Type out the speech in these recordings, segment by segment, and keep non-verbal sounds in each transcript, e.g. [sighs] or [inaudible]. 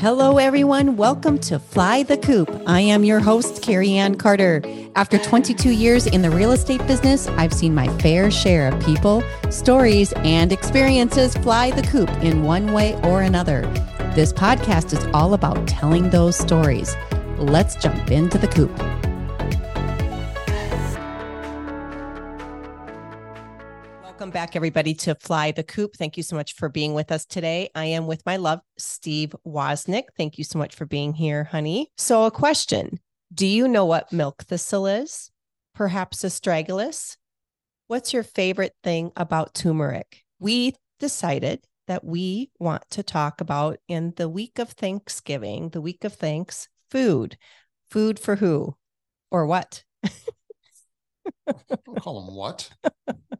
Hello, everyone. Welcome to Fly the Coop. I am your host, Cari Ann Carter. After 22 years in the real estate business, I've seen my fair share of people, stories, and experiences fly the coop in one way or another. This podcast is all about telling those stories. Let's jump into the coop. Back, everybody, to Fly the Coop. Thank you so much for being with us today. I am with my love, Steve Wasnick. Thank you so much for being here, honey. So, a question Do you know what milk thistle is? Perhaps astragalus? What's your favorite thing about turmeric? We decided that we want to talk about in the week of Thanksgiving, the week of thanks, food. Food for who or what? Don't call them what? [laughs]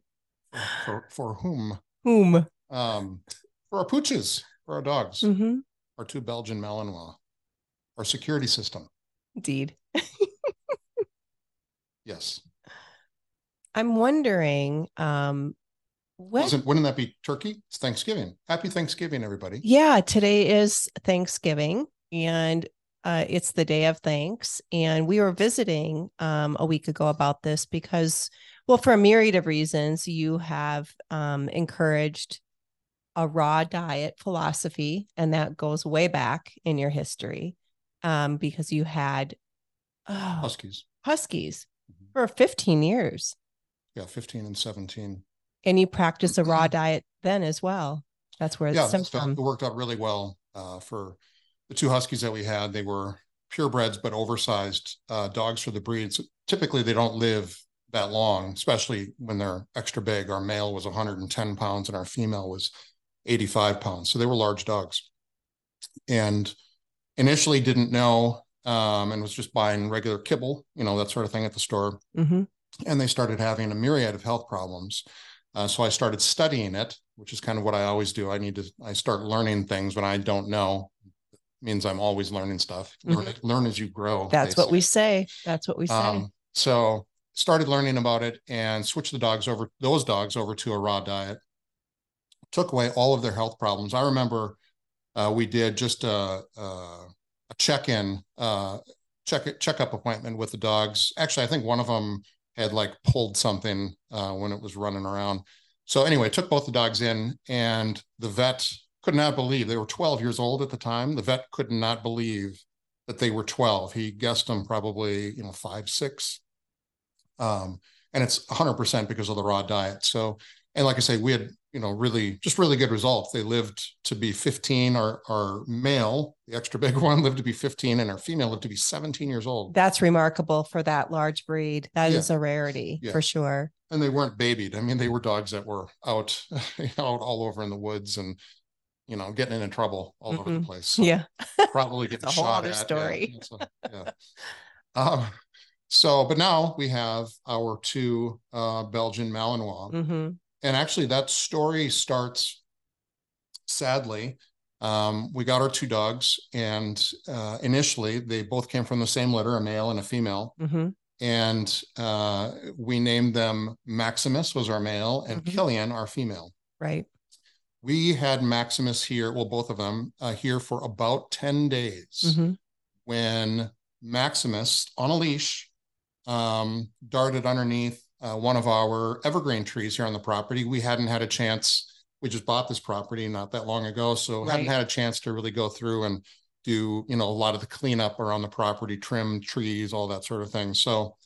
for for whom? Whom? Um, for our pooches, for our dogs, Mm-hmm. our two Belgian Malinois, our security system. Indeed. [laughs] Yes. I'm wondering, um, what? Wasn't, wouldn't that be turkey? It's Thanksgiving. Happy Thanksgiving, everybody. Yeah, today is Thanksgiving and uh, it's the day of thanks. And we were visiting um, a week ago about this because, well, for a myriad of reasons, you have um, encouraged a raw diet philosophy, and that goes way back in your history um, because you had oh, Huskies. huskies Mhm. for 15 years Yeah, 15 and 17. and you practice a raw [clears throat] diet then as well. That's where it yeah, stems from. it worked out really well uh, for the two Huskies that we had. They were purebreds, but oversized uh, dogs for the breed. So typically, they don't live that long, especially when they're extra big. Our male was 110 pounds and our female was 85 pounds. So they were large dogs. And initially didn't know um, and was just buying regular kibble, you know, that sort of thing at the store Mhm. and they started having a myriad of health problems. Uh, so I started studying it, which is kind of what I always do. I need to I start learning things when I don't know. It means I'm always learning stuff. Learn, learn as you grow. Mm-hmm. That's they what we say. That's what we say. um, so started learning about it and switched the dogs over those dogs over to a raw diet. Took away all of their health problems. I remember uh, we did just a, a, a check-in uh, check checkup appointment with the dogs. Actually, I think one of them had like pulled something uh, when it was running around. So anyway, took both the dogs in, and the vet could not believe they were 12 years old at the time. The vet could not believe that they were 12. He guessed them probably, you know, five, six. Um, and it's 100% because of the raw diet. So, and like I say, we had, you know, really, just really good results. They lived to be 15. Our, our male, the extra big [laughs] one, lived to be 15, and our female lived to be 17 years old. That's remarkable for that large breed. That is Yeah. a rarity Yeah. for sure. and they weren't babied. I mean, they were dogs that were out, [laughs] out all over in the woods and, you know, getting into trouble all over the Mhm. place. So Yeah. [laughs] probably getting a whole shot other at. yeah. story. It's a- yeah. Um, so, but now we have our two uh, Belgian Malinois, hmm and actually that story starts sadly. Um, we got our two dogs, and uh, initially they both came from the same litter, a male and a female hmm and uh, we named them Maximus was our male and Mhm. Killian our female. Right. We had Maximus here, well, both of them uh, here for about 10 days hmm when Maximus on a leash um, darted underneath uh, one of our evergreen trees here on the property. We hadn't had a chance. We just bought this property not that long ago, so hadn't had a chance to really go through and do you know a lot of the cleanup around the property, trim trees, all that sort of thing. So,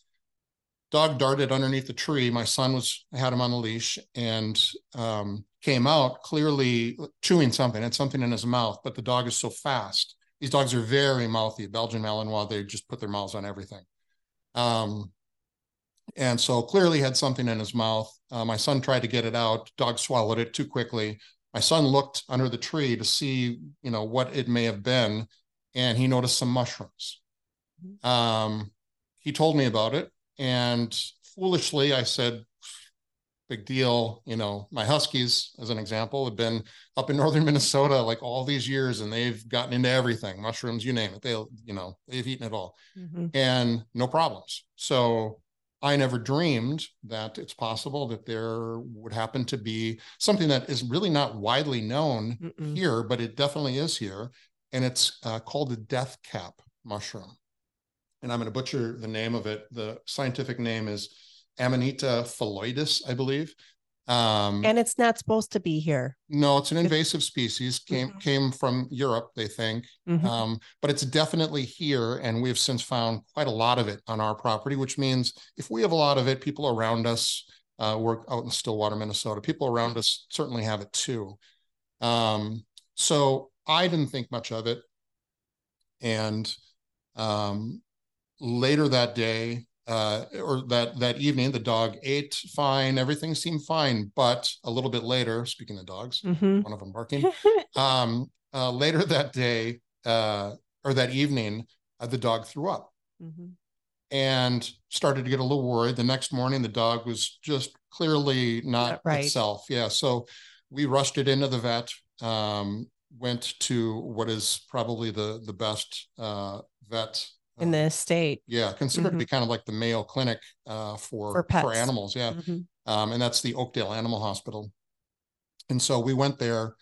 dog darted underneath the tree. My son was had him on the leash and um, came out clearly chewing something. Had something in his mouth, but the dog is so fast. These dogs are very mouthy. Belgian Malinois, they just put their mouths on everything. Um, and so clearly had something in his mouth. Uh, my son tried to get it out. Dog swallowed it too quickly. My son looked under the tree to see, you know, what it may have been, and he noticed some mushrooms. Um, he told me about it, and foolishly, I said, "Big deal." You know, my Huskies, as an example, have been up in northern [laughs] Minnesota like all these years, and they've gotten into everything, mushrooms, you name it. They'll, you know, they've eaten it all hmm and no problems. So I never dreamed that it's possible that there would happen to be something that is really not widely known Mm-mm. here, but it definitely is here. and it's uh, called the death cap mushroom. And I'm going to butcher the name of it. The scientific name is Amanita phalloides, I believe. Um, and it's not supposed to be here. No, it's an invasive species. Came mm-hmm. came from Europe, they think, mm-hmm. um, but it's definitely here, and we've since found quite a lot of it on our property. Which means if we have a lot of it, people around us, uh, we're out in Stillwater, Minnesota. People around us certainly have it too. Um, so I didn't think much of it, and um, later that day, uh, or that that evening, the dog ate fine. Everything seemed fine, but a little bit later, speaking of dogs, mm-hmm. one of them barking. [laughs] um, uh, later that day uh, or that evening, uh, the dog threw up mm-hmm. and started to get a little worried. The next morning, the dog was just clearly not right. itself. Yeah, so we rushed it into the vet. Um, went to what is probably the the best uh, vet in the state. Yeah, considered mm-hmm. to be kind of like the Mayo Clinic uh, for for, pets. for animals. Yeah, mm-hmm. um, and that's the Oakdale Animal Hospital. And so we went there,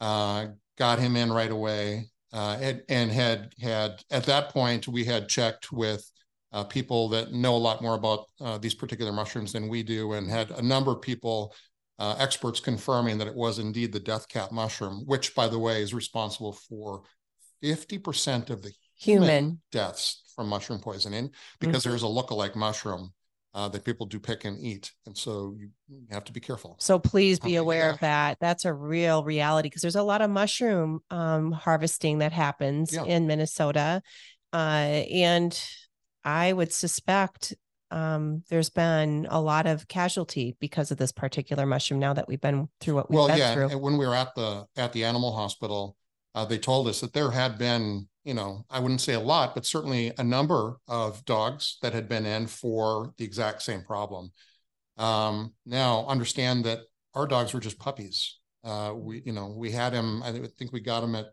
uh, got him in right away, uh, and, and, had had at that point we had checked with uh, people that know a lot more about uh, these particular mushrooms than we do, and had a number of people. Uh, experts confirming that it was indeed the death cap mushroom, which, by the way, is responsible for 50% of the human deaths from mushroom poisoning because mm-hmm. there's a look-alike mushroom uh, that people do pick and eat. And so you, have to be careful. So please be aware yeah. of that. That's a real reality because there's a lot of mushroom um, harvesting that happens yeah. in Minnesota. Uh, and I would suspect um, there's been a lot of casualty because of this particular mushroom now that we've been through what we've well, been yeah. through. And when we were at the at the animal hospital, uh, they told us that there had been you know, I wouldn't say a lot, but certainly a number of dogs that had been in for the exact same problem. Um, now, understand that our dogs were just puppies. Uh, we, you know, we had him. I think we got him at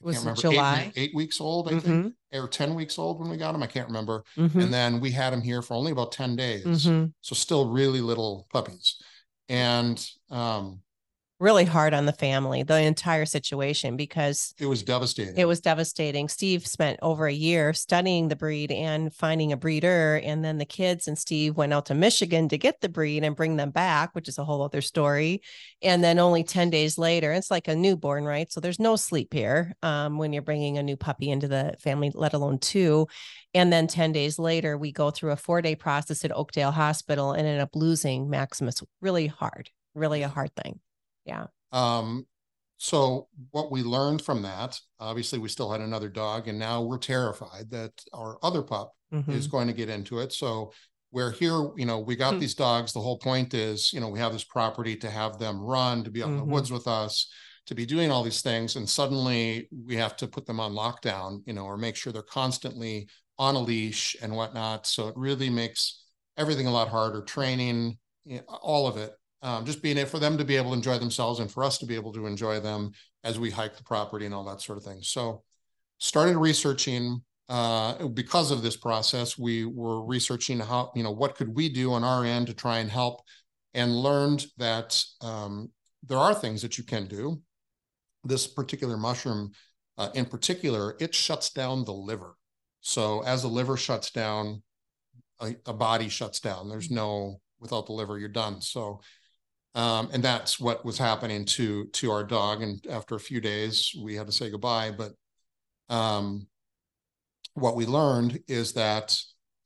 was can't remember, July eight, eight, weeks old, I mm-hmm. think, or ten weeks old when we got him. I can't remember. Mm-hmm. And then we had him here for only about ten days, mm-hmm. so still really little puppies. And um, really hard on the family, the entire situation, because it was devastating. It was devastating. Steve spent over a year studying the breed and finding a breeder. And then the kids and Steve went out to Michigan to get the breed and bring them back, which is a whole other story. And then only 10 days later, it's like a newborn, right? So there's no sleep here um, when you're bringing a new puppy into the family, let alone two. And then 10 days later, we go through a four day process at Oakdale Hospital and end up losing Maximus really hard, really a hard thing. Yeah. Um, so what we learned from that, obviously we still had another dog and now we're terrified that our other pup mm-hmm. is going to get into it. So we're here, you know, we got mm-hmm. these dogs. The whole point is, you know, we have this property to have them run, to be out in the mm-hmm. woods with us, to be doing all these things. And suddenly we have to put them on lockdown, you know, or make sure they're constantly on a leash and whatnot. So it really makes everything a lot harder, training, all of it um, just being it for them to be able to enjoy themselves and for us to be able to enjoy them as we hike the property and all that sort of thing. So started researching uh, because of this process, we were researching how, you know, what could we do on our end to try and help and learned that um, there are things that you can do. This particular mushroom uh, in particular, it shuts down the liver. So as the liver shuts down, a, a body shuts down. There's no, without the liver, you're done. So um, and that's what was happening to to our dog. And after a few days, we had to say goodbye. But um, what we learned is that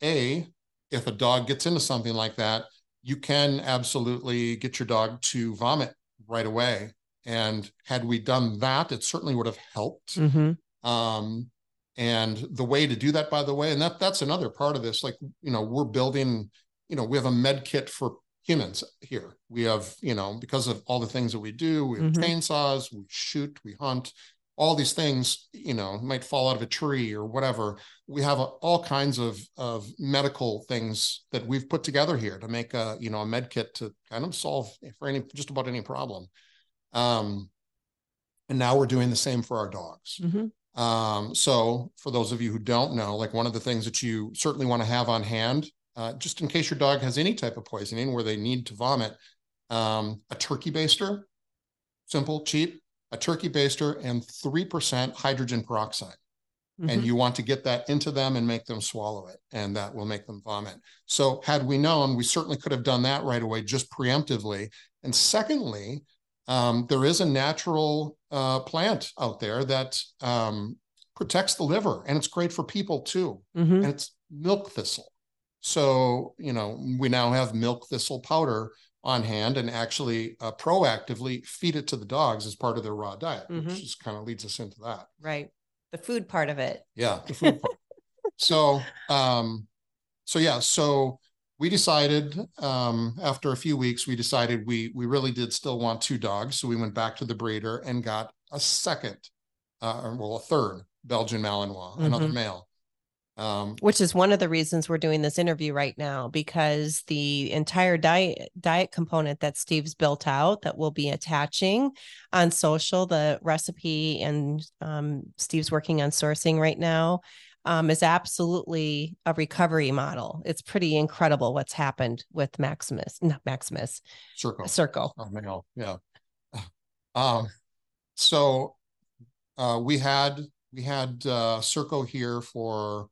a if a dog gets into something like that, you can absolutely get your dog to vomit right away. And had we done that, it certainly would have helped. Mm-hmm. Um, and the way to do that, by the way, and that that's another part of this. Like you know, we're building. You know, we have a med kit for humans here. We have, you know, because of all the things that we do, we have mm-hmm. chainsaws, we shoot, we hunt, all these things, you know, might fall out of a tree or whatever. We have a, all kinds of of medical things that we've put together here to make a, you know, a med kit to kind of solve for any just about any problem. Um, and now we're doing the same for our dogs. Mm-hmm. Um, so for those of you who don't know, like one of the things that you certainly want to have on hand uh, just in case your dog has any type of poisoning where they need to vomit, um, a turkey baster, simple, cheap. a turkey baster, and 3% hydrogen peroxide. And Mhm. you want to get that into them and make them swallow it, and that will make them vomit. So, had we known, we certainly could have done that right away, just preemptively. And secondly, um, there is a natural uh, plant out there that um, protects the liver, and it's great for people too. Mhm. And it's milk thistle. So, you know, we now have milk thistle powder on hand and actually uh, proactively feed it to the dogs as part of their raw diet, Mhm. which just kind of leads us into that. Right. The food part of it. Yeah, the food part. [laughs] so, um, so yeah, so we decided um, after a few weeks, we decided we we really did still want two dogs, so we went back to the breeder and got a second, uh, or, well, a third Belgian Malinois, another Mhm. male. Um, which is one of the reasons we're doing this interview right now because the entire diet diet component that Steve's built out that we'll be attaching on social the recipe and um, Steve's working on sourcing right now um, is absolutely a recovery model. It's pretty incredible what's happened with Maximus, not Maximus, Circo. Circo. Oh, male, yeah. [sighs] Um, so uh, we had we had uh, Circo here for,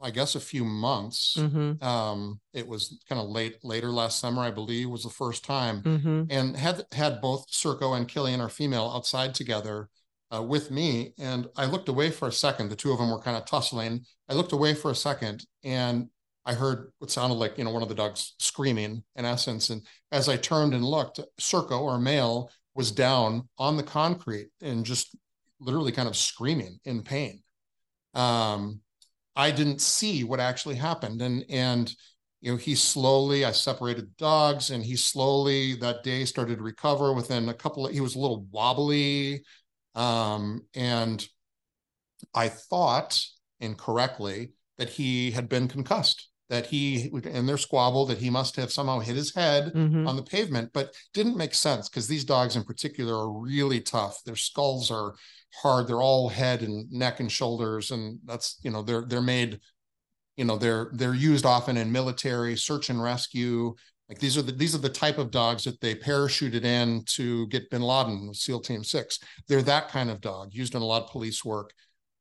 I guess, a few months. hmm Um, it was kind of late later last summer, I believe, was the first time, hmm and had had both Circo and Killian, our female, outside together uh, with me. And I looked away for a second. The two of them were kind of tussling. I looked away for a second, and I heard what sounded like you know one of the dogs screaming in essence. And as I turned and looked, Circo, our male, was down on the concrete and just literally kind of screaming in pain. Um, I didn't see what actually happened, and and you know he slowly. I separated the dogs, and he slowly that day started to recover. Within a couple of, he was a little wobbly, um, and I thought incorrectly that he had been concussed. That he in their squabble that he must have somehow hit his head hmm on the pavement, but didn't make sense because these dogs in particular are really tough. Their skulls are hard. They're all head and neck and shoulders, and that's you know they're they're made, you know they're they're used often in military search and rescue. Like these are the these are the type of dogs that they parachuted in to get Bin Laden with SEAL Team Six. They're that kind of dog used in a lot of police work,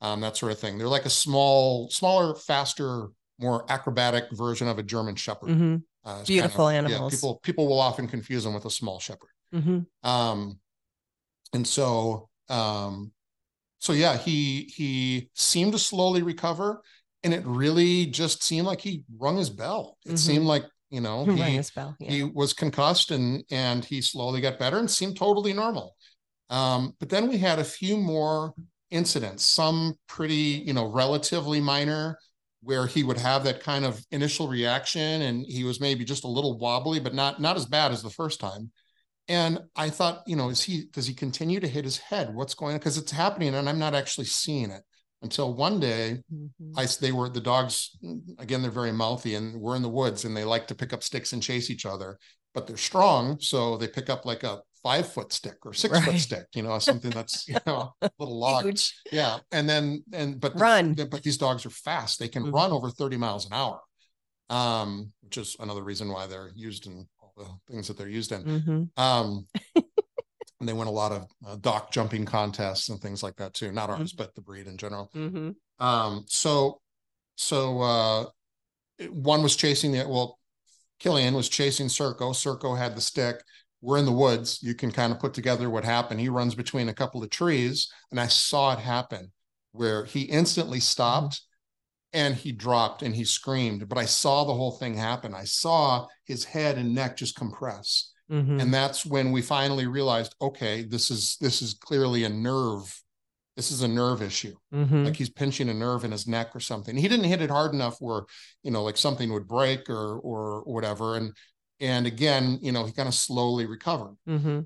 um, that sort of thing. They're like a small, smaller, faster, more acrobatic version of a German Shepherd. hmm Uh, Beautiful kind of- animals. Yeah, people people will often confuse them with a small shepherd. hmm Um, and so um, so yeah, he he seemed to slowly recover, and it really just seemed like he rung his bell. It Mhm. seemed like you know he his bell. Yeah. he was concussed and and he slowly got better and seemed totally normal. Um, but then we had a few more incidents, some pretty you know relatively minor, where he would have that kind of initial reaction and he was maybe just a little wobbly, but not not as bad as the first time. And I thought, you know, is he does he continue to hit his head? What's going on? Because it's happening and I'm not actually seeing it until one day Mhm. I they were the dogs again they're very mouthy and we're in the woods and they like to pick up sticks and chase each other but they're strong so they pick up like a five foot stick or six foot stick you know something that's [laughs] you know a little [laughs] log Huge. yeah and then and but the- Run. but these dogs are fast they can Mhm. run over 30 miles an hour um which is another reason why they're used in the things that they're used in hmm um [laughs] and they win a lot of uh, dock jumping contests and things like that too not ours but the breed in general hmm um, so, so uh, one was chasing the well, Killian was chasing Circo. Circo had the stick. We're in the woods. You can kind of put together what happened. He runs between a couple of trees, and I saw it happen where he instantly stopped and he dropped and he screamed. But I saw the whole thing happen. I saw his head and neck just compress. Hmm and that's when we finally realized okay this is this is clearly a nerve. This is a nerve issue. Hmm like he's pinching a nerve in his neck or something. He didn't hit it hard enough where you know like something would break or or whatever. And and again you know he kind of slowly recovered. Hmm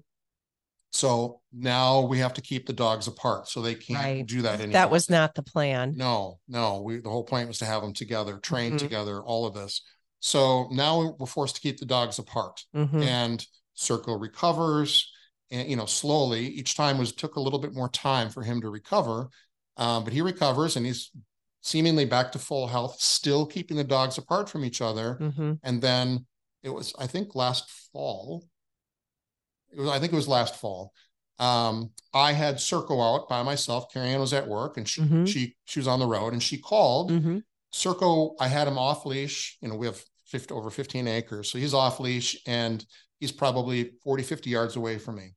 so now we have to keep the dogs apart so they can't Right. do that anymore That was not the plan. no no we the whole point was to have them together trained Mhm. together all of this. So now we're forced to keep the dogs apart. Hmm and Circo recovers and you know slowly. Each time was took a little bit more time for him to recover um, but he recovers and he's seemingly back to full health still keeping the dogs apart from each other. Hmm and then it was i think last fall was i think it was last fall um, I had Circo out by myself. Cari Ann was at work and she, Mhm. she, she was on the road and she called hmm Circo. I had him off leash. You know, we have 50, over 15 acres. So he's off leash and he's probably 40, 50 yards away from me.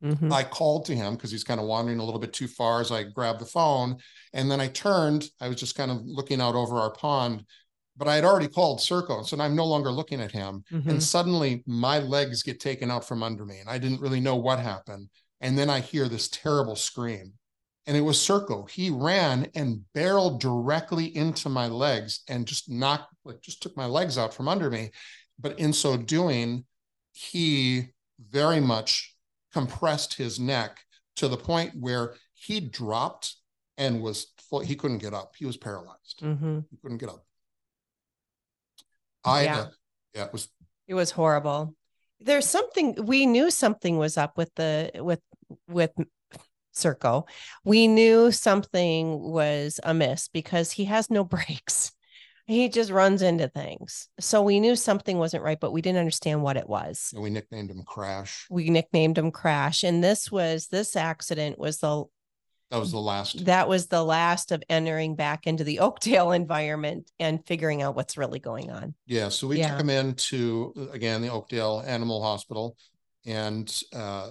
hmm I called to him because he's kind of wandering a little bit too far as I grabbed the phone. And then I turned, I was just kind of looking out over our pond, but I had already called Circo. So I'm no longer looking at him. hmm And suddenly my legs get taken out from under me. And I didn't really know what happened. And then I hear this terrible scream. And it was Circo. He ran and barreled directly into my legs and just knocked, like, just took my legs out from under me. But in so doing, he very much compressed his neck to the point where he dropped and was full, he couldn't get up. He was paralyzed. hmm He couldn't get up. I, Yeah. yeah, it was It was horrible. There's something we knew something was up with the with with Circo. We knew something was amiss because he has no [laughs] brakes. He just runs into things. So we knew something wasn't right, but we didn't understand what it was. we nicknamed him Crash. We nicknamed him Crash. And this was this accident was the That was the last. that was the last of entering back into the [laughs] Oakdale environment and figuring out what's really going on. Yeah, so we Yeah. took him into again the Oakdale Animal Hospital, and uh,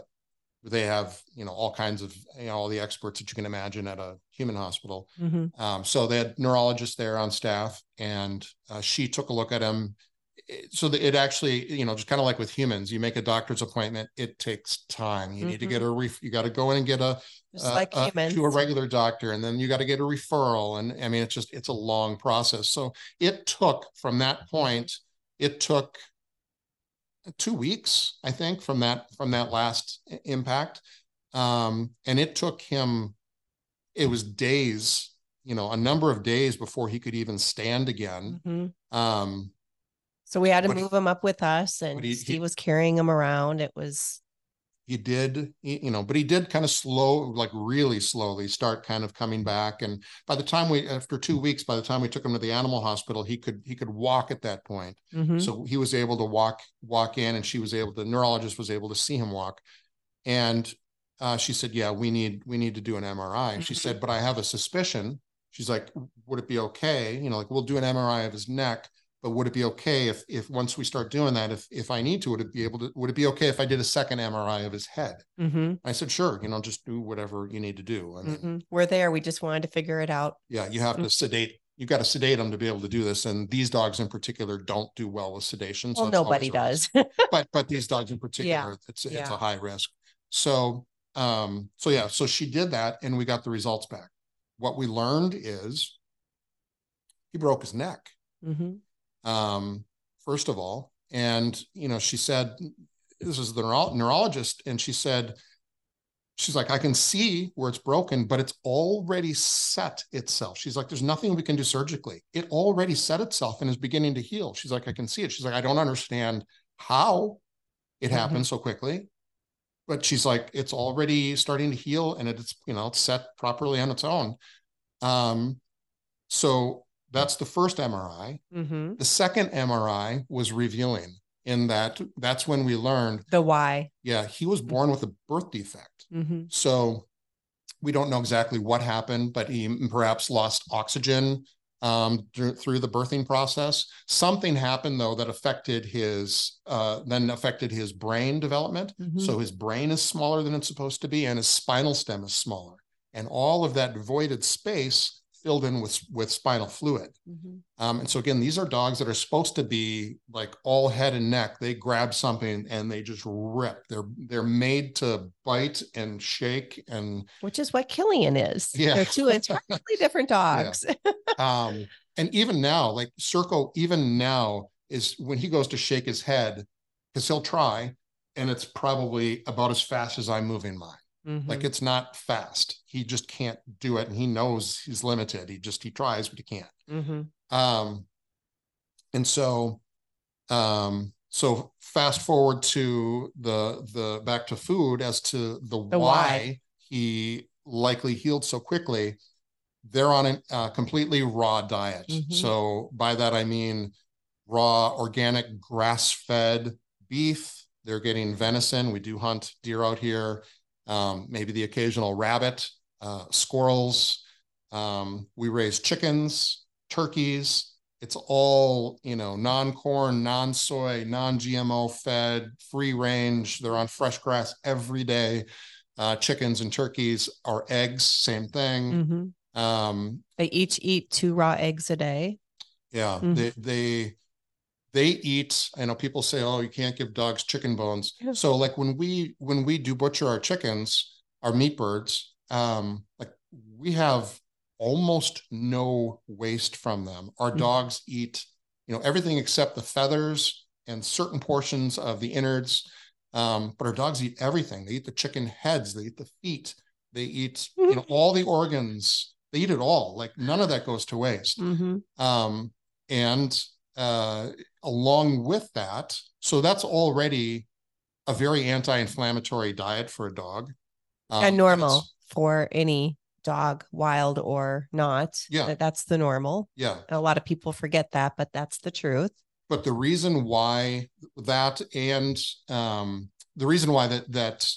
they have you know all kinds of you know all the experts that you can imagine at a human hospital. Mhm. Um, so they had neurologists there on staff, and uh, she took a look at him. So that it actually, you know, just kind of like with humans, you make a doctor's appointment. It takes time. You need to get a ref. You got to go in and get a uh, like humans. to a regular doctor, and then you got to get a referral. And I mean, it's just it's a long process. So it took from that point, it took two weeks, I think, from that from that last impact, um, and it took him. It was days, you know, a number of days before he could even stand again. Mhm. Um, So we had to But he- move him up with us, and he- he- was carrying him around. It was he did you know but he did kind of slow like really slowly start kind of coming back and by the time we after two weeks by the time we took him to the animal hospital he could he could walk at that point Mhm. so he was able to walk walk in and she was able the neurologist was able to see him walk and uh, she said yeah we need we need to do an mri she Mhm. said but i have a suspicion she's like would it be okay you know like we'll do an mri of his neck but would it be okay if if once we start doing that if if i need to would it be able to would it be okay if i did a second mri of his head Mhm. i said sure you know just do whatever you need to do i mean Mhm. we're there. We just wanted to figure it out. yeah you have to sedate you got to sedate them to be able to do this and these dogs in particular don't do well with sedation so Well, nobody does. [laughs] but but these dogs in particular it's it's Yeah. a high risk so um so yeah so she did that and we got the results back what we learned is he broke his neck Mhm. Um, first of all. And, you know, she said, this is the neuro- neurologist. And she said, she's like, I can see where it's broken, but it's already set itself. She's like, there's nothing we can do surgically. It already set itself and is beginning to heal. She's like, I can see it. She's like, I don't understand how it Mhm. happened so quickly. But she's like, it's already starting to heal and it's, you know, it's set properly on its own. Um, so that's the first MRI. Mhm. The second MRI was revealing in that that's when we learned, The why. yeah, he was born with a birth defect. Mhm. So we don't know exactly what happened, but he perhaps lost oxygen um, through the birthing process. Something happened though that affected his, uh, then affected his brain development. Mhm. So his brain is smaller than it's supposed to be, and his spinal stem is smaller, and all of that voided space filled in with with spinal fluid. Mhm. Um, and so again, these are dogs that are supposed to be like all head and neck. They grab something and they just rip. They're they're made to bite and shake and Which is what Killian is. Yeah. They're two entirely different [laughs] dogs. [laughs] um and even now, like Circo, even now is when he goes to shake his head, because he'll try, and it's probably about as fast as I'm moving mine. Mhm. Like it's not fast. He just can't do it, and he knows he's limited. He just he tries, but he can't. Mhm. Um, and so, um, so fast forward to the the back to food as to the, The why, why. he likely healed so quickly. They're on a uh, completely raw diet. Mhm. So by that I mean raw, organic, grass fed beef. They're getting venison. We do hunt deer out here. Um, maybe the occasional rabbit, uh, squirrels. Um, we raise chickens, turkeys. It's all, you know, non-corn, non-soy, non-GMO fed, free range. They're on fresh grass every day. Uh, chickens and turkeys are eggs, same thing. Mm-hmm. Um, They each eat two raw eggs a day. yeah, Mhm. they they they eat. I know people say, "Oh, you can't give dogs chicken bones." So, like when we when we do butcher our chickens, our meat birds, um, like we have almost no waste from them. Our Mhm. dogs eat, you know, everything except the feathers and certain portions of the innards. Um, but our dogs eat everything. They eat the chicken heads. They eat the feet. They eat, you know, all the organs. They eat it all. Like none of that goes to waste. Mm-hmm. Um, and uh, along with that, so that's already a very anti-inflammatory diet for a dog. Um, and normal for any dog, wild or not. Yeah. That's the normal. Yeah. A lot of people forget that, but that's the truth. But the reason why that and um, the reason why that that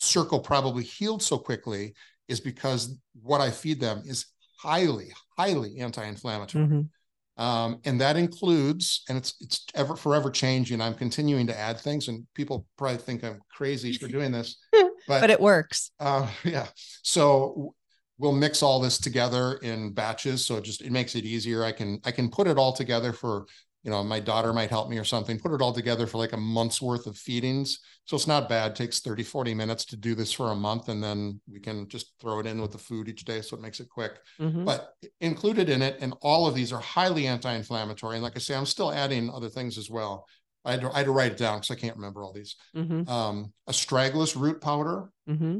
Circo probably healed so quickly is because what I feed them is highly, highly anti-inflammatory. Mhm. Um, and that includes, and it's it's ever forever changing. I'm continuing to add things, and people probably think I'm crazy for doing this, [laughs] but, But it works. uh, yeah. So we'll mix all this together in batches, so it just it makes it easier. I can I can put it all together for you know my daughter might help me or something. Put it all together for like a month's worth of feedings, so it's not bad. It takes 30, 40 minutes to do this for a month, and then we can just throw it in with the food each day, so it makes it quick Mhm. but included in it, and all of these are highly anti-inflammatory. And like I say, I'm still adding other things as well. I had to, I had to write it down because I can't remember all these. Mhm. Um, astragalus root powder, mm-hmm.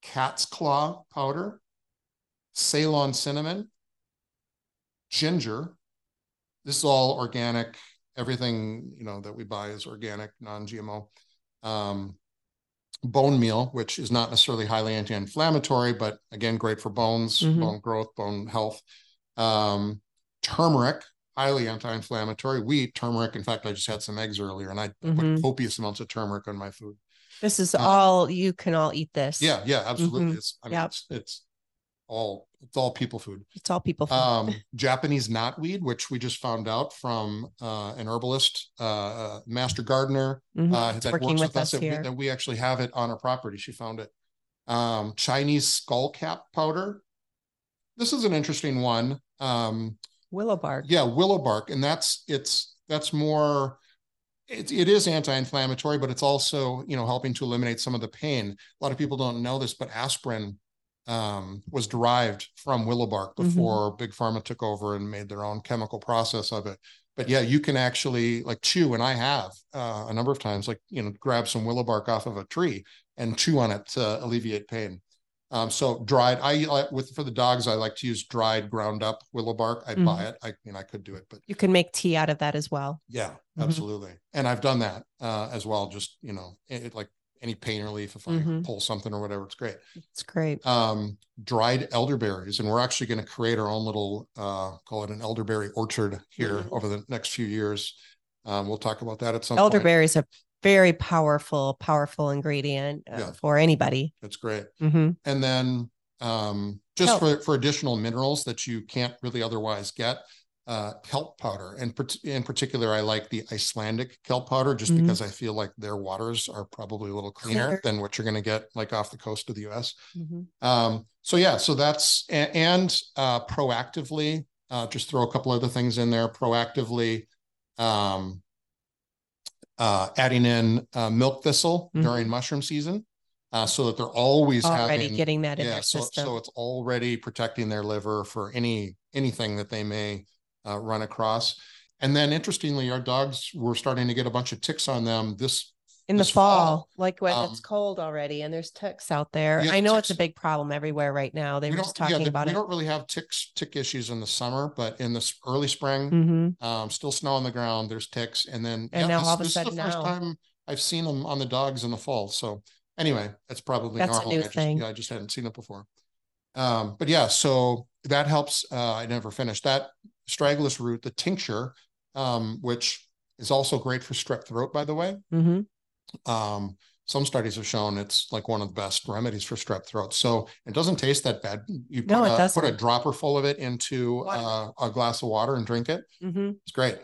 cat's claw powder, Ceylon cinnamon, ginger. This is all organic. Everything you know that we buy is organic, non-GMO. Um, bone meal, which is not necessarily highly anti-inflammatory, but again, great for bones, Mhm. bone growth, bone health. Um, turmeric, highly anti-inflammatory. We eat turmeric. In fact, I just had some eggs earlier, and I Mhm. put copious amounts of turmeric on my food. This is Uh, all you can all eat this. Yeah, yeah, absolutely. Mhm. It's I mean, Yep. it's it's all it's all people food. It's all people. food. Um, [laughs] Japanese knotweed, which we just found out from uh, an herbalist, uh, uh, master gardener, Mhm. uh, that works with with us, us that we, that we actually have it on our property. She found it. Um, Chinese skullcap powder. This is an interesting one. Um, Willow bark. yeah, willow bark, and that's it's that's more. It, it is anti-inflammatory, but it's also you know helping to eliminate some of the pain. A lot of people don't know this, but aspirin um, was derived from willow bark Mhm. before Big Pharma took over and made their own chemical process of it. But yeah, you can actually like chew, and I have uh, a number of times, like you know, grab some willow bark off of a tree and chew on it to alleviate pain. Um, so dried, I with for the dogs, I like to use dried, ground up willow bark. I Mhm. buy it. I mean, I could do it, but You can make tea out of that as well. yeah, Mhm. absolutely. And I've done that uh, as well. Just you know, it, like any pain relief if I Mhm. pull something or whatever, it's great. It's great. Um, dried elderberries, and we're actually going to create our own little uh, call it an elderberry orchard here Mhm. over the next few years. Um, we'll talk about that at some point. Elderberry is a very powerful, powerful ingredient uh, Yeah. for anybody. That's great. hmm And then um, just for, for additional minerals that you can't really otherwise get, uh, kelp powder. And part- in particular, I like the Icelandic kelp powder just Mhm. because I feel like their waters are probably a little cleaner Cleaner. than what you're going to get like off the coast of the US. hmm Um, so yeah, so that's a- and uh, proactively, uh, just throw a couple other things in there. Proactively, um, uh, adding in uh, milk thistle Mhm. during mushroom season, uh, so that they're always Already having getting that in yeah. their So system. so it's already protecting their liver for any anything that they may uh, run across. And then interestingly, our dogs were starting to get a bunch of ticks on them this in the fall, fall, like when um, it's cold already and there's ticks out there. Yeah, I know it's a big problem everywhere right now. They we were just yeah, talking the- about we it. We don't really have ticks tick issues in the summer, but in the early spring, hmm um, still snow on the ground. There's ticks, and then And now this, all of a sudden, this is the first now- time I've seen them on the dogs in the fall. So anyway, that's probably That's a new I just, thing. Yeah, I just hadn't seen it before. Um, but yeah, so that helps. Uh, I never finished that astragalus root, the tincture, um, which is also great for strep throat, by the way. hmm Um, some studies have shown it's like one of the best remedies for strep throat. So it doesn't taste that bad. You put, No, a, put a dropper full of it into uh, a glass of water and drink it. hmm It's great.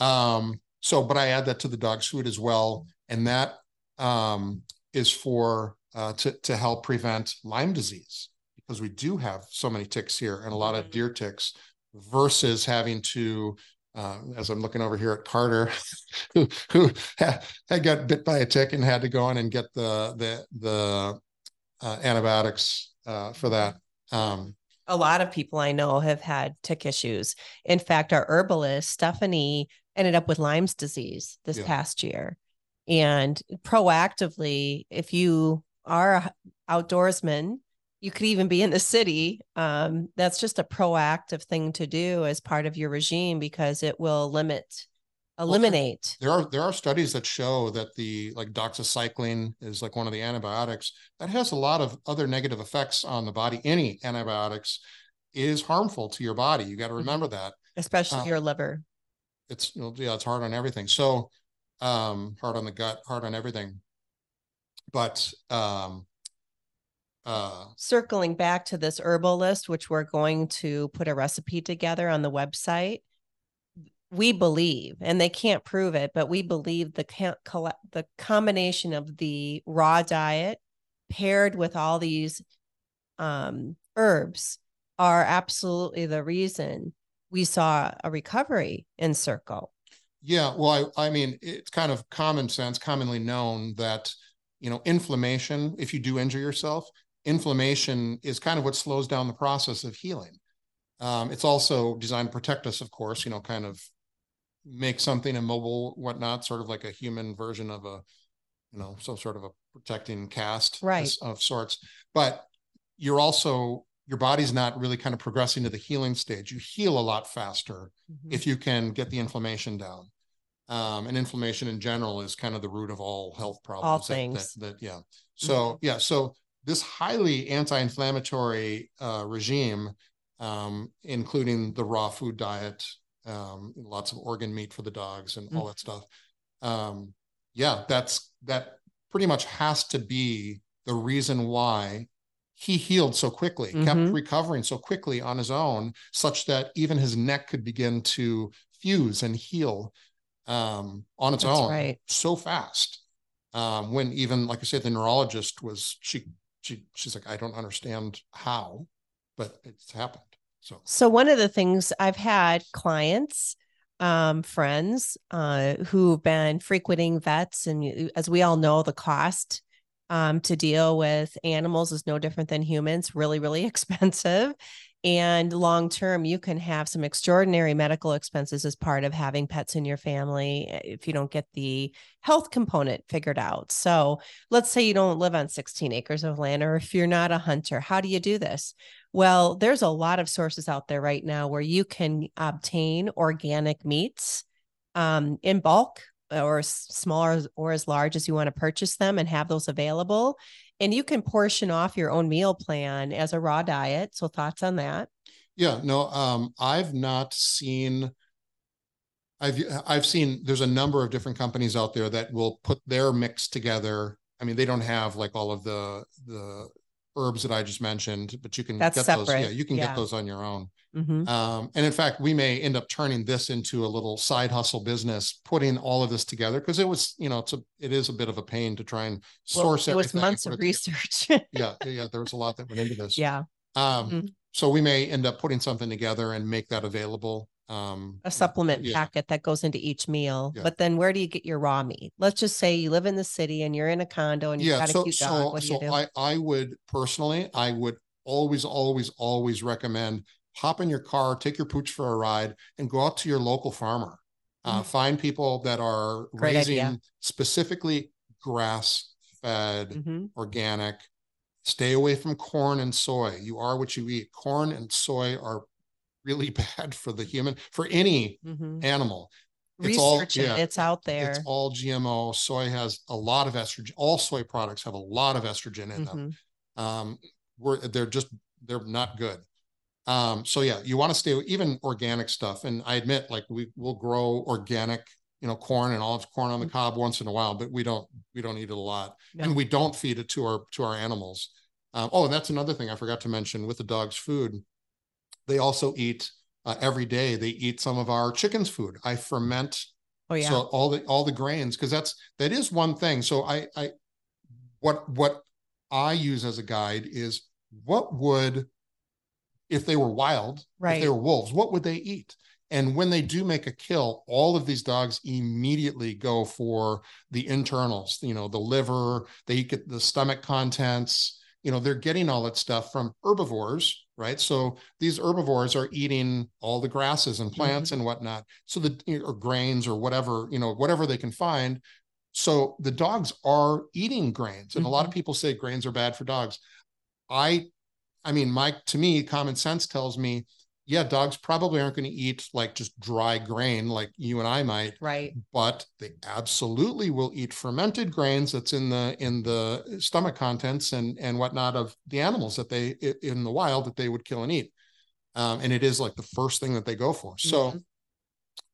Um, so, but I add that to the dog's food as well, and that um, is for uh, to to help prevent Lyme disease because we do have so many ticks here and a lot of Mhm. deer ticks versus having to. Uh, as I'm looking over here at Carter, [laughs] who who had, had got bit by a tick and had to go in and get the the the uh, antibiotics uh, for that. Um, A lot of people I know have had tick issues. In fact, our herbalist, Stephanie, ended up with Lyme's disease this Yeah. past year. And proactively, if you are a outdoorsman, you could even be in the city. Um, that's just a proactive thing to do as part of your regime because it will limit, eliminate. there are there are studies that show that the like doxycycline is like one of the antibiotics that has a lot of other negative effects on the body. Any antibiotics is harmful to your body. You got to remember that. especially Uh, your liver. It's you know, yeah, it's hard on everything. So um hard on the gut, hard on everything. But um uh circling back to this herbal list, which we're going to put a recipe together on the website, we believe, and they can't prove it, but we believe the the combination of the raw diet paired with all these um, herbs are absolutely the reason we saw a recovery in Circo. Yeah, well, I, I mean, it's kind of common sense, commonly known that, you know, inflammation, if you do injure yourself, inflammation is kind of what slows down the process of healing. Um, it's also designed to protect us, of course, you know, kind of make something immobile, whatnot, sort of like a human version of a, you know, some sort of a protecting cast Right. of sorts. But you're also, your body's not really kind of progressing to the healing stage. You heal a lot faster if you can get the inflammation down. Um, and inflammation in general is kind of the root of all health problems. that- things. That, that, yeah. So yeah, so this highly anti-inflammatory uh, regime, um, including the raw food diet, um, lots of organ meat for the dogs and all that stuff. Um, yeah, that's that pretty much has to be the reason why he healed so quickly, kept Mhm. recovering so quickly on his own, such that even his neck could begin to fuse and heal um, on its That's own right. so fast. Um, when even like I said, the neurologist was she she she's like, I don't understand how, but it's happened. So So one of the things I've had clients, um, friends, uh, who've been frequenting vets, and as we all know, the cost um, to deal with animals is no different than humans. Really, really [laughs] expensive, and long term, you can have some extraordinary medical expenses as part of having pets in your family eh, if you don't get the health component figured out. So let's say you don't live on 16 acres of land, or if you're not a hunter, how do you do this? Well, there's a lot of sources out there right now where you can obtain organic meats um, in bulk or s- small or, or as large as you want to purchase them and have those available. And you can portion off your own meal plan as a raw diet. So, thoughts on that? yeah, no, um, I've not seen. I've I've seen there's a number of different companies out there that will put their mix together. I mean, they don't have like all of the the herbs that I just mentioned, but you can That's get those. Yeah, you can Yeah. get those on your own. Mhm. Um, and in fact, we may end up turning this into a little side hustle business, putting all of this together because it was, you know, it's a it is a bit of a pain to try and Well, source it was months of research. [laughs] Yeah, yeah, there was a lot that went into this. yeah. Um, Mhm. so we may end up putting something together and make that available. Um, a supplement yeah. packet that goes into each meal. Yeah. But then where do you get your raw meat? Let's just say you live in the city and you're in a condo and you've yeah, got a so cute dog. so do so you do? I I would personally I would always always always recommend hop in your car, take your pooch for a ride, and go out to your local farmer. Uh, Mhm. Find people that are Great raising idea. specifically grass fed, Mhm. organic. Stay away from corn and soy. You are what you eat. Corn and soy are really [laughs] bad for the human, for any Mhm. animal. It's all- it. yeah, It's out there. It's all GMO. Soy has a lot of estrogen. All soy products have a lot of estrogen in them Mhm. um we're they're just they're not good um so yeah you want to stay even organic stuff and i admit like we will grow organic you know, corn and all its corn on the cob once in a while, but we don't we don't eat it a lot, No. and we don't feed it to our to our animals. Um, oh, and that's another thing I forgot to mention with the dog's food. They also eat uh, every day. They eat some of our chicken's food. I ferment Oh yeah. so all the all the grains because that's that is one thing. So I I what what I use as a guide is what would if they were wild, if they were wolves, what would they eat? And when they do make a kill, all of these dogs immediately go for the internals, you know, the liver, they get the stomach contents, you know, they're getting all that stuff from herbivores, right? So these herbivores are eating all the grasses and mm-hmm. plants and whatnot. So the or grains or whatever, you know, whatever they can find. So the dogs are eating grains. And a lot of mm-hmm. people say grains are bad for dogs. I I mean, Mike, to me, common sense tells me, yeah, dogs probably aren't going to eat like just dry grain like you and I might, right. but they absolutely will eat fermented grains that's in the in the stomach contents and and whatnot of the animals that they in the wild that they would kill and eat. Um, and it is like the first thing that they go for. So,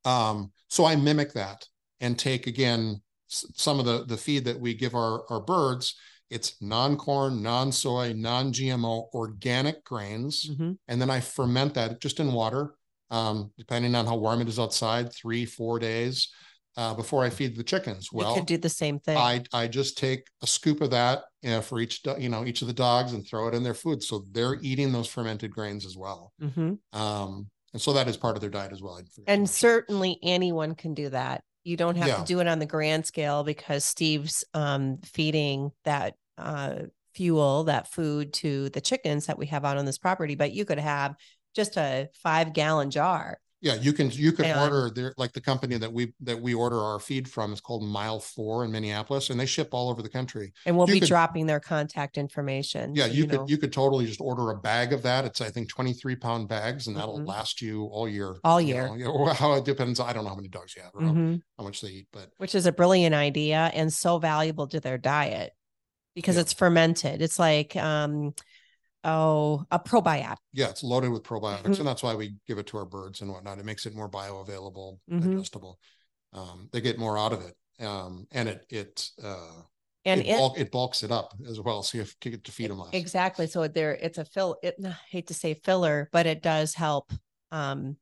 um, so I mimic that and take again s- some of the the feed that we give our our birds. It's non-corn, non-soy, non-GMO, organic grains Mhm. and then I ferment that just in water, um, depending on how warm it is outside, three, four days uh, before I feed the chickens. You Well, could do the same thing. I I just take a scoop of that you know, for each do- you know each of the dogs and throw it in their food, so they're eating those fermented grains as well. Mhm. Um, and so that is part of their diet as well. I forgot to And certainly anyone can do that. You don't have Yeah. to do it on the grand scale because Steve's um, feeding that uh, fuel, that food to the chickens that we have out on this property. But you could have just a five gallon jar. Yeah, you can you can order there like the company that we that we order our feed from is called Mile Four in Minneapolis, and they ship all over the country. And we'll You be could- dropping their contact information. Yeah, you, know, could you could totally just order a bag of that. It's I think 23 pound bags, and that'll Mhm. last you all year. All you year. know. Yeah, well, [laughs] how it depends. I don't know how many dogs you have or how- Mhm. how much they eat, but which is a brilliant idea and so valuable to their diet because Yeah. it's fermented. It's like um oh a probiotic. yeah, it's loaded with probiotics, Mhm. and that's why we give it to our birds and whatnot. It makes it more bioavailable, Mhm. digestible. Um, they get more out of it, um, and it it uh, And it, it, bulk, it bulks it up as well, so you have to get to feed them less. exactly. So there it's a fill it I hate to say filler, but it does help um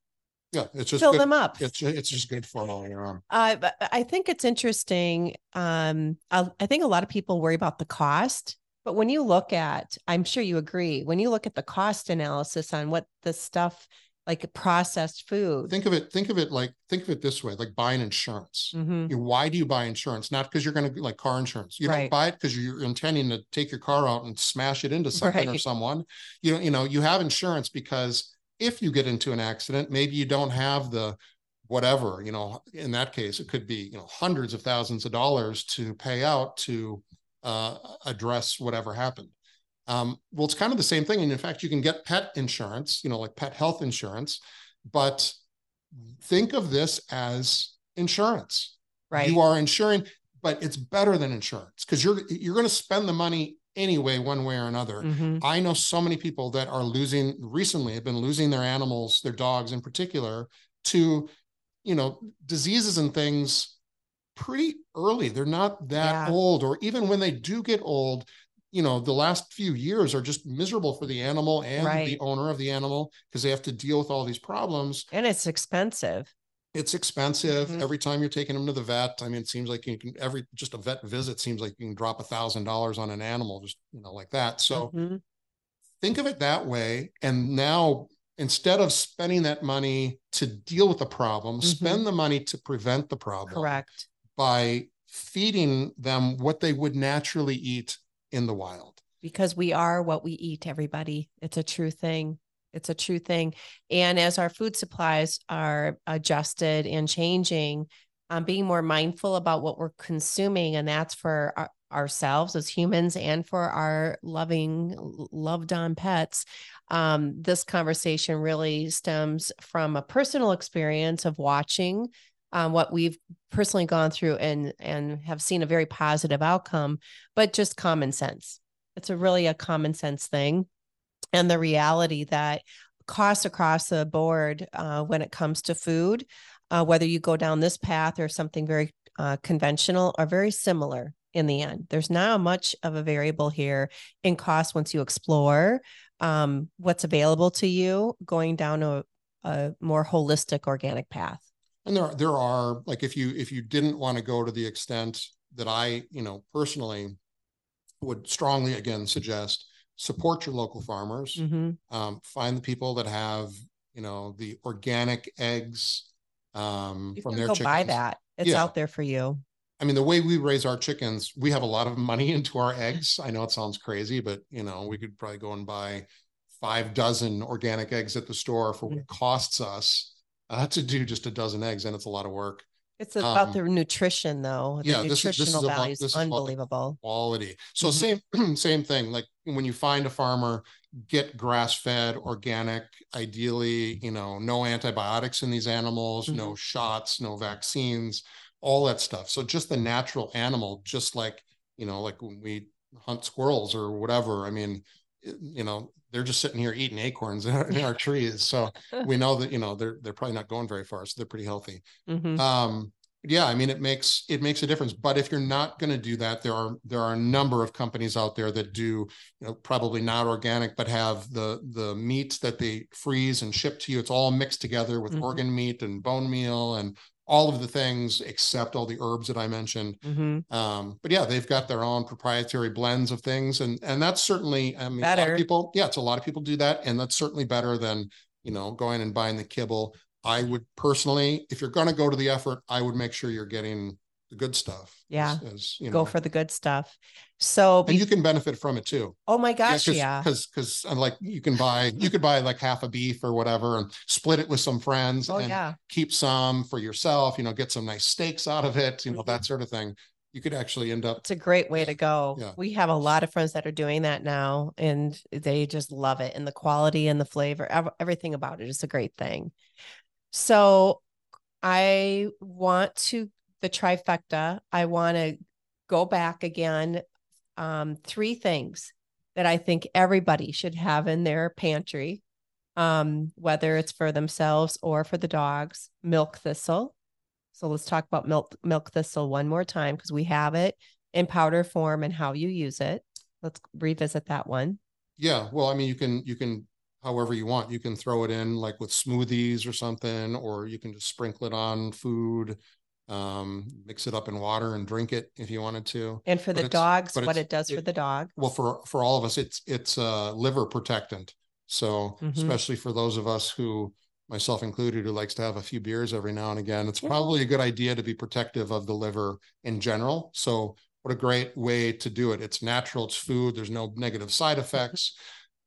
Yeah, it's just fill good. them up. It's it's just good for all year round. Uh, I think it's interesting. Um, I, I think a lot of people worry about the cost, but when you look at, I'm sure you agree, when you look at the cost analysis on what the stuff like processed food, Think of it. Think of it like think of it this way: like buying insurance. Mhm. You why do you buy insurance? Not because you're going to like car insurance. You don't buy it because you're intending to take your car out and smash it into something or someone. You know, you know, you have insurance because if you get into an accident, maybe you don't have the whatever. You know, in that case, it could be you know hundreds of thousands of dollars to pay out to uh, address whatever happened. Um, well, it's kind of the same thing, and in fact, you can get pet insurance. You know, like pet health insurance, but think of this as insurance right? you are insuring but it's better than insurance because you're you're going to spend the money anyway one way or another Mhm. i know so many people that are losing recently have been losing their animals their dogs in particular to you know diseases and things pretty early they're not that Yeah. old or even when they do get old you know the last few years are just miserable for the animal and Right. the owner of the animal because they have to deal with all these problems And it's expensive. it's expensive Mhm. every time you're taking them to the vet. I mean, it seems like you can every just a vet visit seems like you can drop a thousand dollars on an animal, just you know, like that. So Mhm. think of it that way. And now instead of spending that money to deal with the problem, Mhm. spend the money to prevent the problem correct. By feeding them what they would naturally eat in the wild. because we are what we eat everybody. It's a true thing. It's a true thing. And as our food supplies are adjusted and changing um, being more mindful about what we're consuming and that's for our, ourselves as humans and for our loving loved on pets um, this conversation really stems from a personal experience of watching um, what we've personally gone through and and have seen a very positive outcome but just common sense it's a really a common sense thing and the reality that costs across the board uh, when it comes to food uh, whether you go down this path or something very uh, conventional, are very similar in the end. There's not much of a variable here in cost once you explore um, what's available to you going down a, a more holistic organic path. And there, there are like if you if you didn't want to go to the extent that I, you know, personally would strongly again suggest support your local farmers. Mm-hmm. Um, find the people that have, you know, the organic eggs um, You from can their go chickens. buy that. It's Yeah. out there for you. I mean, the way we raise our chickens, we have a lot of money [laughs] into our eggs. I know it sounds crazy, but you know, we could probably go and buy five dozen organic eggs at the store for what it costs us uh, to do just a dozen eggs, and it's a lot of work. It's about Um, the nutrition, though. The yeah, this is- this is nutritional about- value is this is unbelievable. Quality. So Mhm. same [clears throat] same thing. Like when you find a farmer, get grass fed, organic, ideally, you know, no antibiotics in these animals, no shots, no vaccines, all that stuff. So just the natural animal, just like you know, like when we hunt squirrels or whatever. I mean, you know, they're just sitting here eating acorns [laughs] in our, in our trees. So [laughs] we know that you know they're they're probably not going very far. So they're pretty healthy. Mhm. Um, yeah, I mean, it makes it makes a difference. But if you're not going to do that, there are there are a number of companies out there that do, you know, probably not organic, but have the the meat that they freeze and ship to you. It's all mixed together with Mhm. organ meat and bone meal and all of the things except all the herbs that I mentioned. Mhm. Um, but yeah, they've got their own proprietary blends of things, and and that's certainly, I mean, a lot Better. of people, yeah, it's a lot of people do that, and that's certainly better than you know going and buying the kibble. I would personally, if you're going to go to the effort, I would make sure you're getting the good stuff. Yeah. as, as, you Go for the good stuff. So, and be- you can benefit from it too. oh my gosh, yeah. because because like you can buy you could buy like half a beef or whatever and split it with some friends Oh and yeah. keep some for yourself. You know, get some nice steaks out of it. You know Mhm. that sort of thing. You could actually end up It's a great way to go. Yeah. We have a lot of friends that are doing that now and they just love it and the quality and the flavor, everything about it is a great thing. So I want to the trifecta. I want to go back again. Um, three things that I think everybody should have in their pantry, um, whether it's for themselves or for the dogs. Milk thistle. So let's talk about milk milk thistle one more time because we have it in powder form and how you use it. Let's revisit that one. Yeah, well, I mean, you can you can however you want. You can throw it in like with smoothies or something, or you can just sprinkle it on food, um, mix it up in water and drink it if you wanted to. And for But the dogs, what it does for the dog. Well, for for all of us, it's it's a liver protectant. So Mhm. especially for those of us who, myself included, who likes to have a few beers every now and again, it's Yeah. probably a good idea to be protective of the liver in general. So what a great way to do it. It's natural, it's food, there's no negative side effects.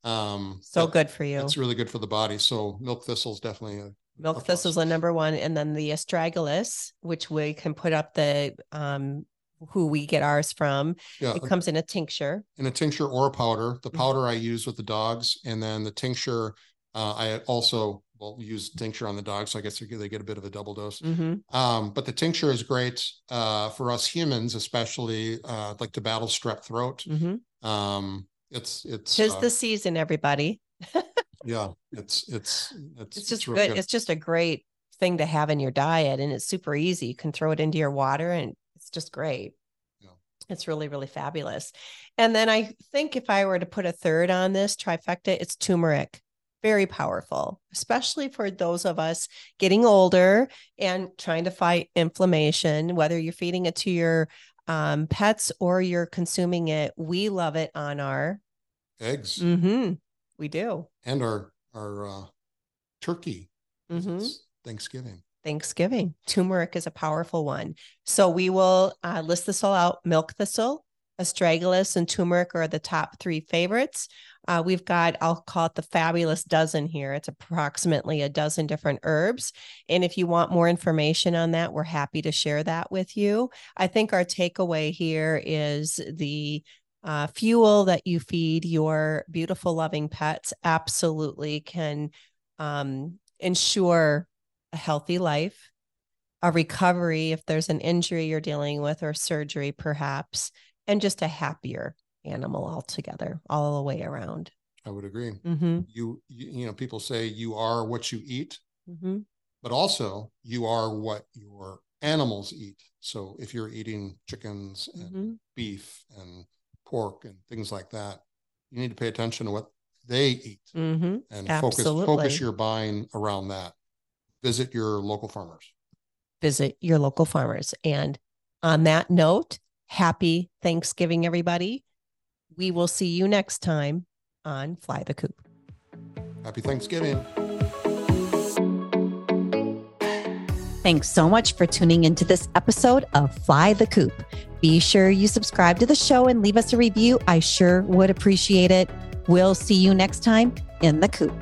Um, So good for you. It's really good for the body. So milk thistle is definitely a Milk thistle's the number one, and then the astragalus, which we can put up the um who we get ours from. yeah. It comes in a tincture. in a tincture or a powder. The Mhm. powder I use with the dogs, and then the tincture uh, I also will use tincture on the dogs. So I guess they get- a bit of a double dose. Mhm. Um, but the tincture is great uh, for us humans, especially uh, like to battle strep throat. Mhm. Um, it's it's Tis uh, the season, everybody. [laughs] yeah, it's it's it's It's just real good. It's just a great thing to have in your diet, and it's super easy. You can throw it into your water, and it's just great. Yeah. It's really, really fabulous. And then I think if I were to put a third on this trifecta, it's turmeric. Very powerful, especially for those of us getting older and trying to fight inflammation, whether you're feeding it to your um, pets or you're consuming it. We love it on our, eggs hmm we do. and our our uh, turkey. Mhm. Thanksgiving. Thanksgiving. Turmeric is a powerful one. So we will uh, list this all out. Milk thistle, astragalus, and turmeric are the top three favorites. Uh, we've got, I'll call it the fabulous dozen here. It's approximately a dozen different herbs. And if you want more information on that, we're happy to share that with you. I think our takeaway here is the uh, fuel that you feed your beautiful, loving pets absolutely can um, ensure a healthy life, a recovery if there's an injury you're dealing with or surgery, perhaps, and just a happier animal altogether, all the way around. I would agree. Mm-hmm. You, you you know people say you are what you eat. Mm-hmm. but also you are what your animals eat. So if you're eating chickens and mm-hmm. beef and pork and things like that, you need to pay attention to what they eat mm-hmm. and focus focus your buying around that. Visit your local farmers. Visit your local farmers. And on that note, happy Thanksgiving, everybody. We will see you next time on Fly the Coop. Happy Thanksgiving. Thanks so much for tuning into this episode of Fly the Coop. Be sure you subscribe to the show and leave us a review. I sure would appreciate it. We'll see you next time in the coop.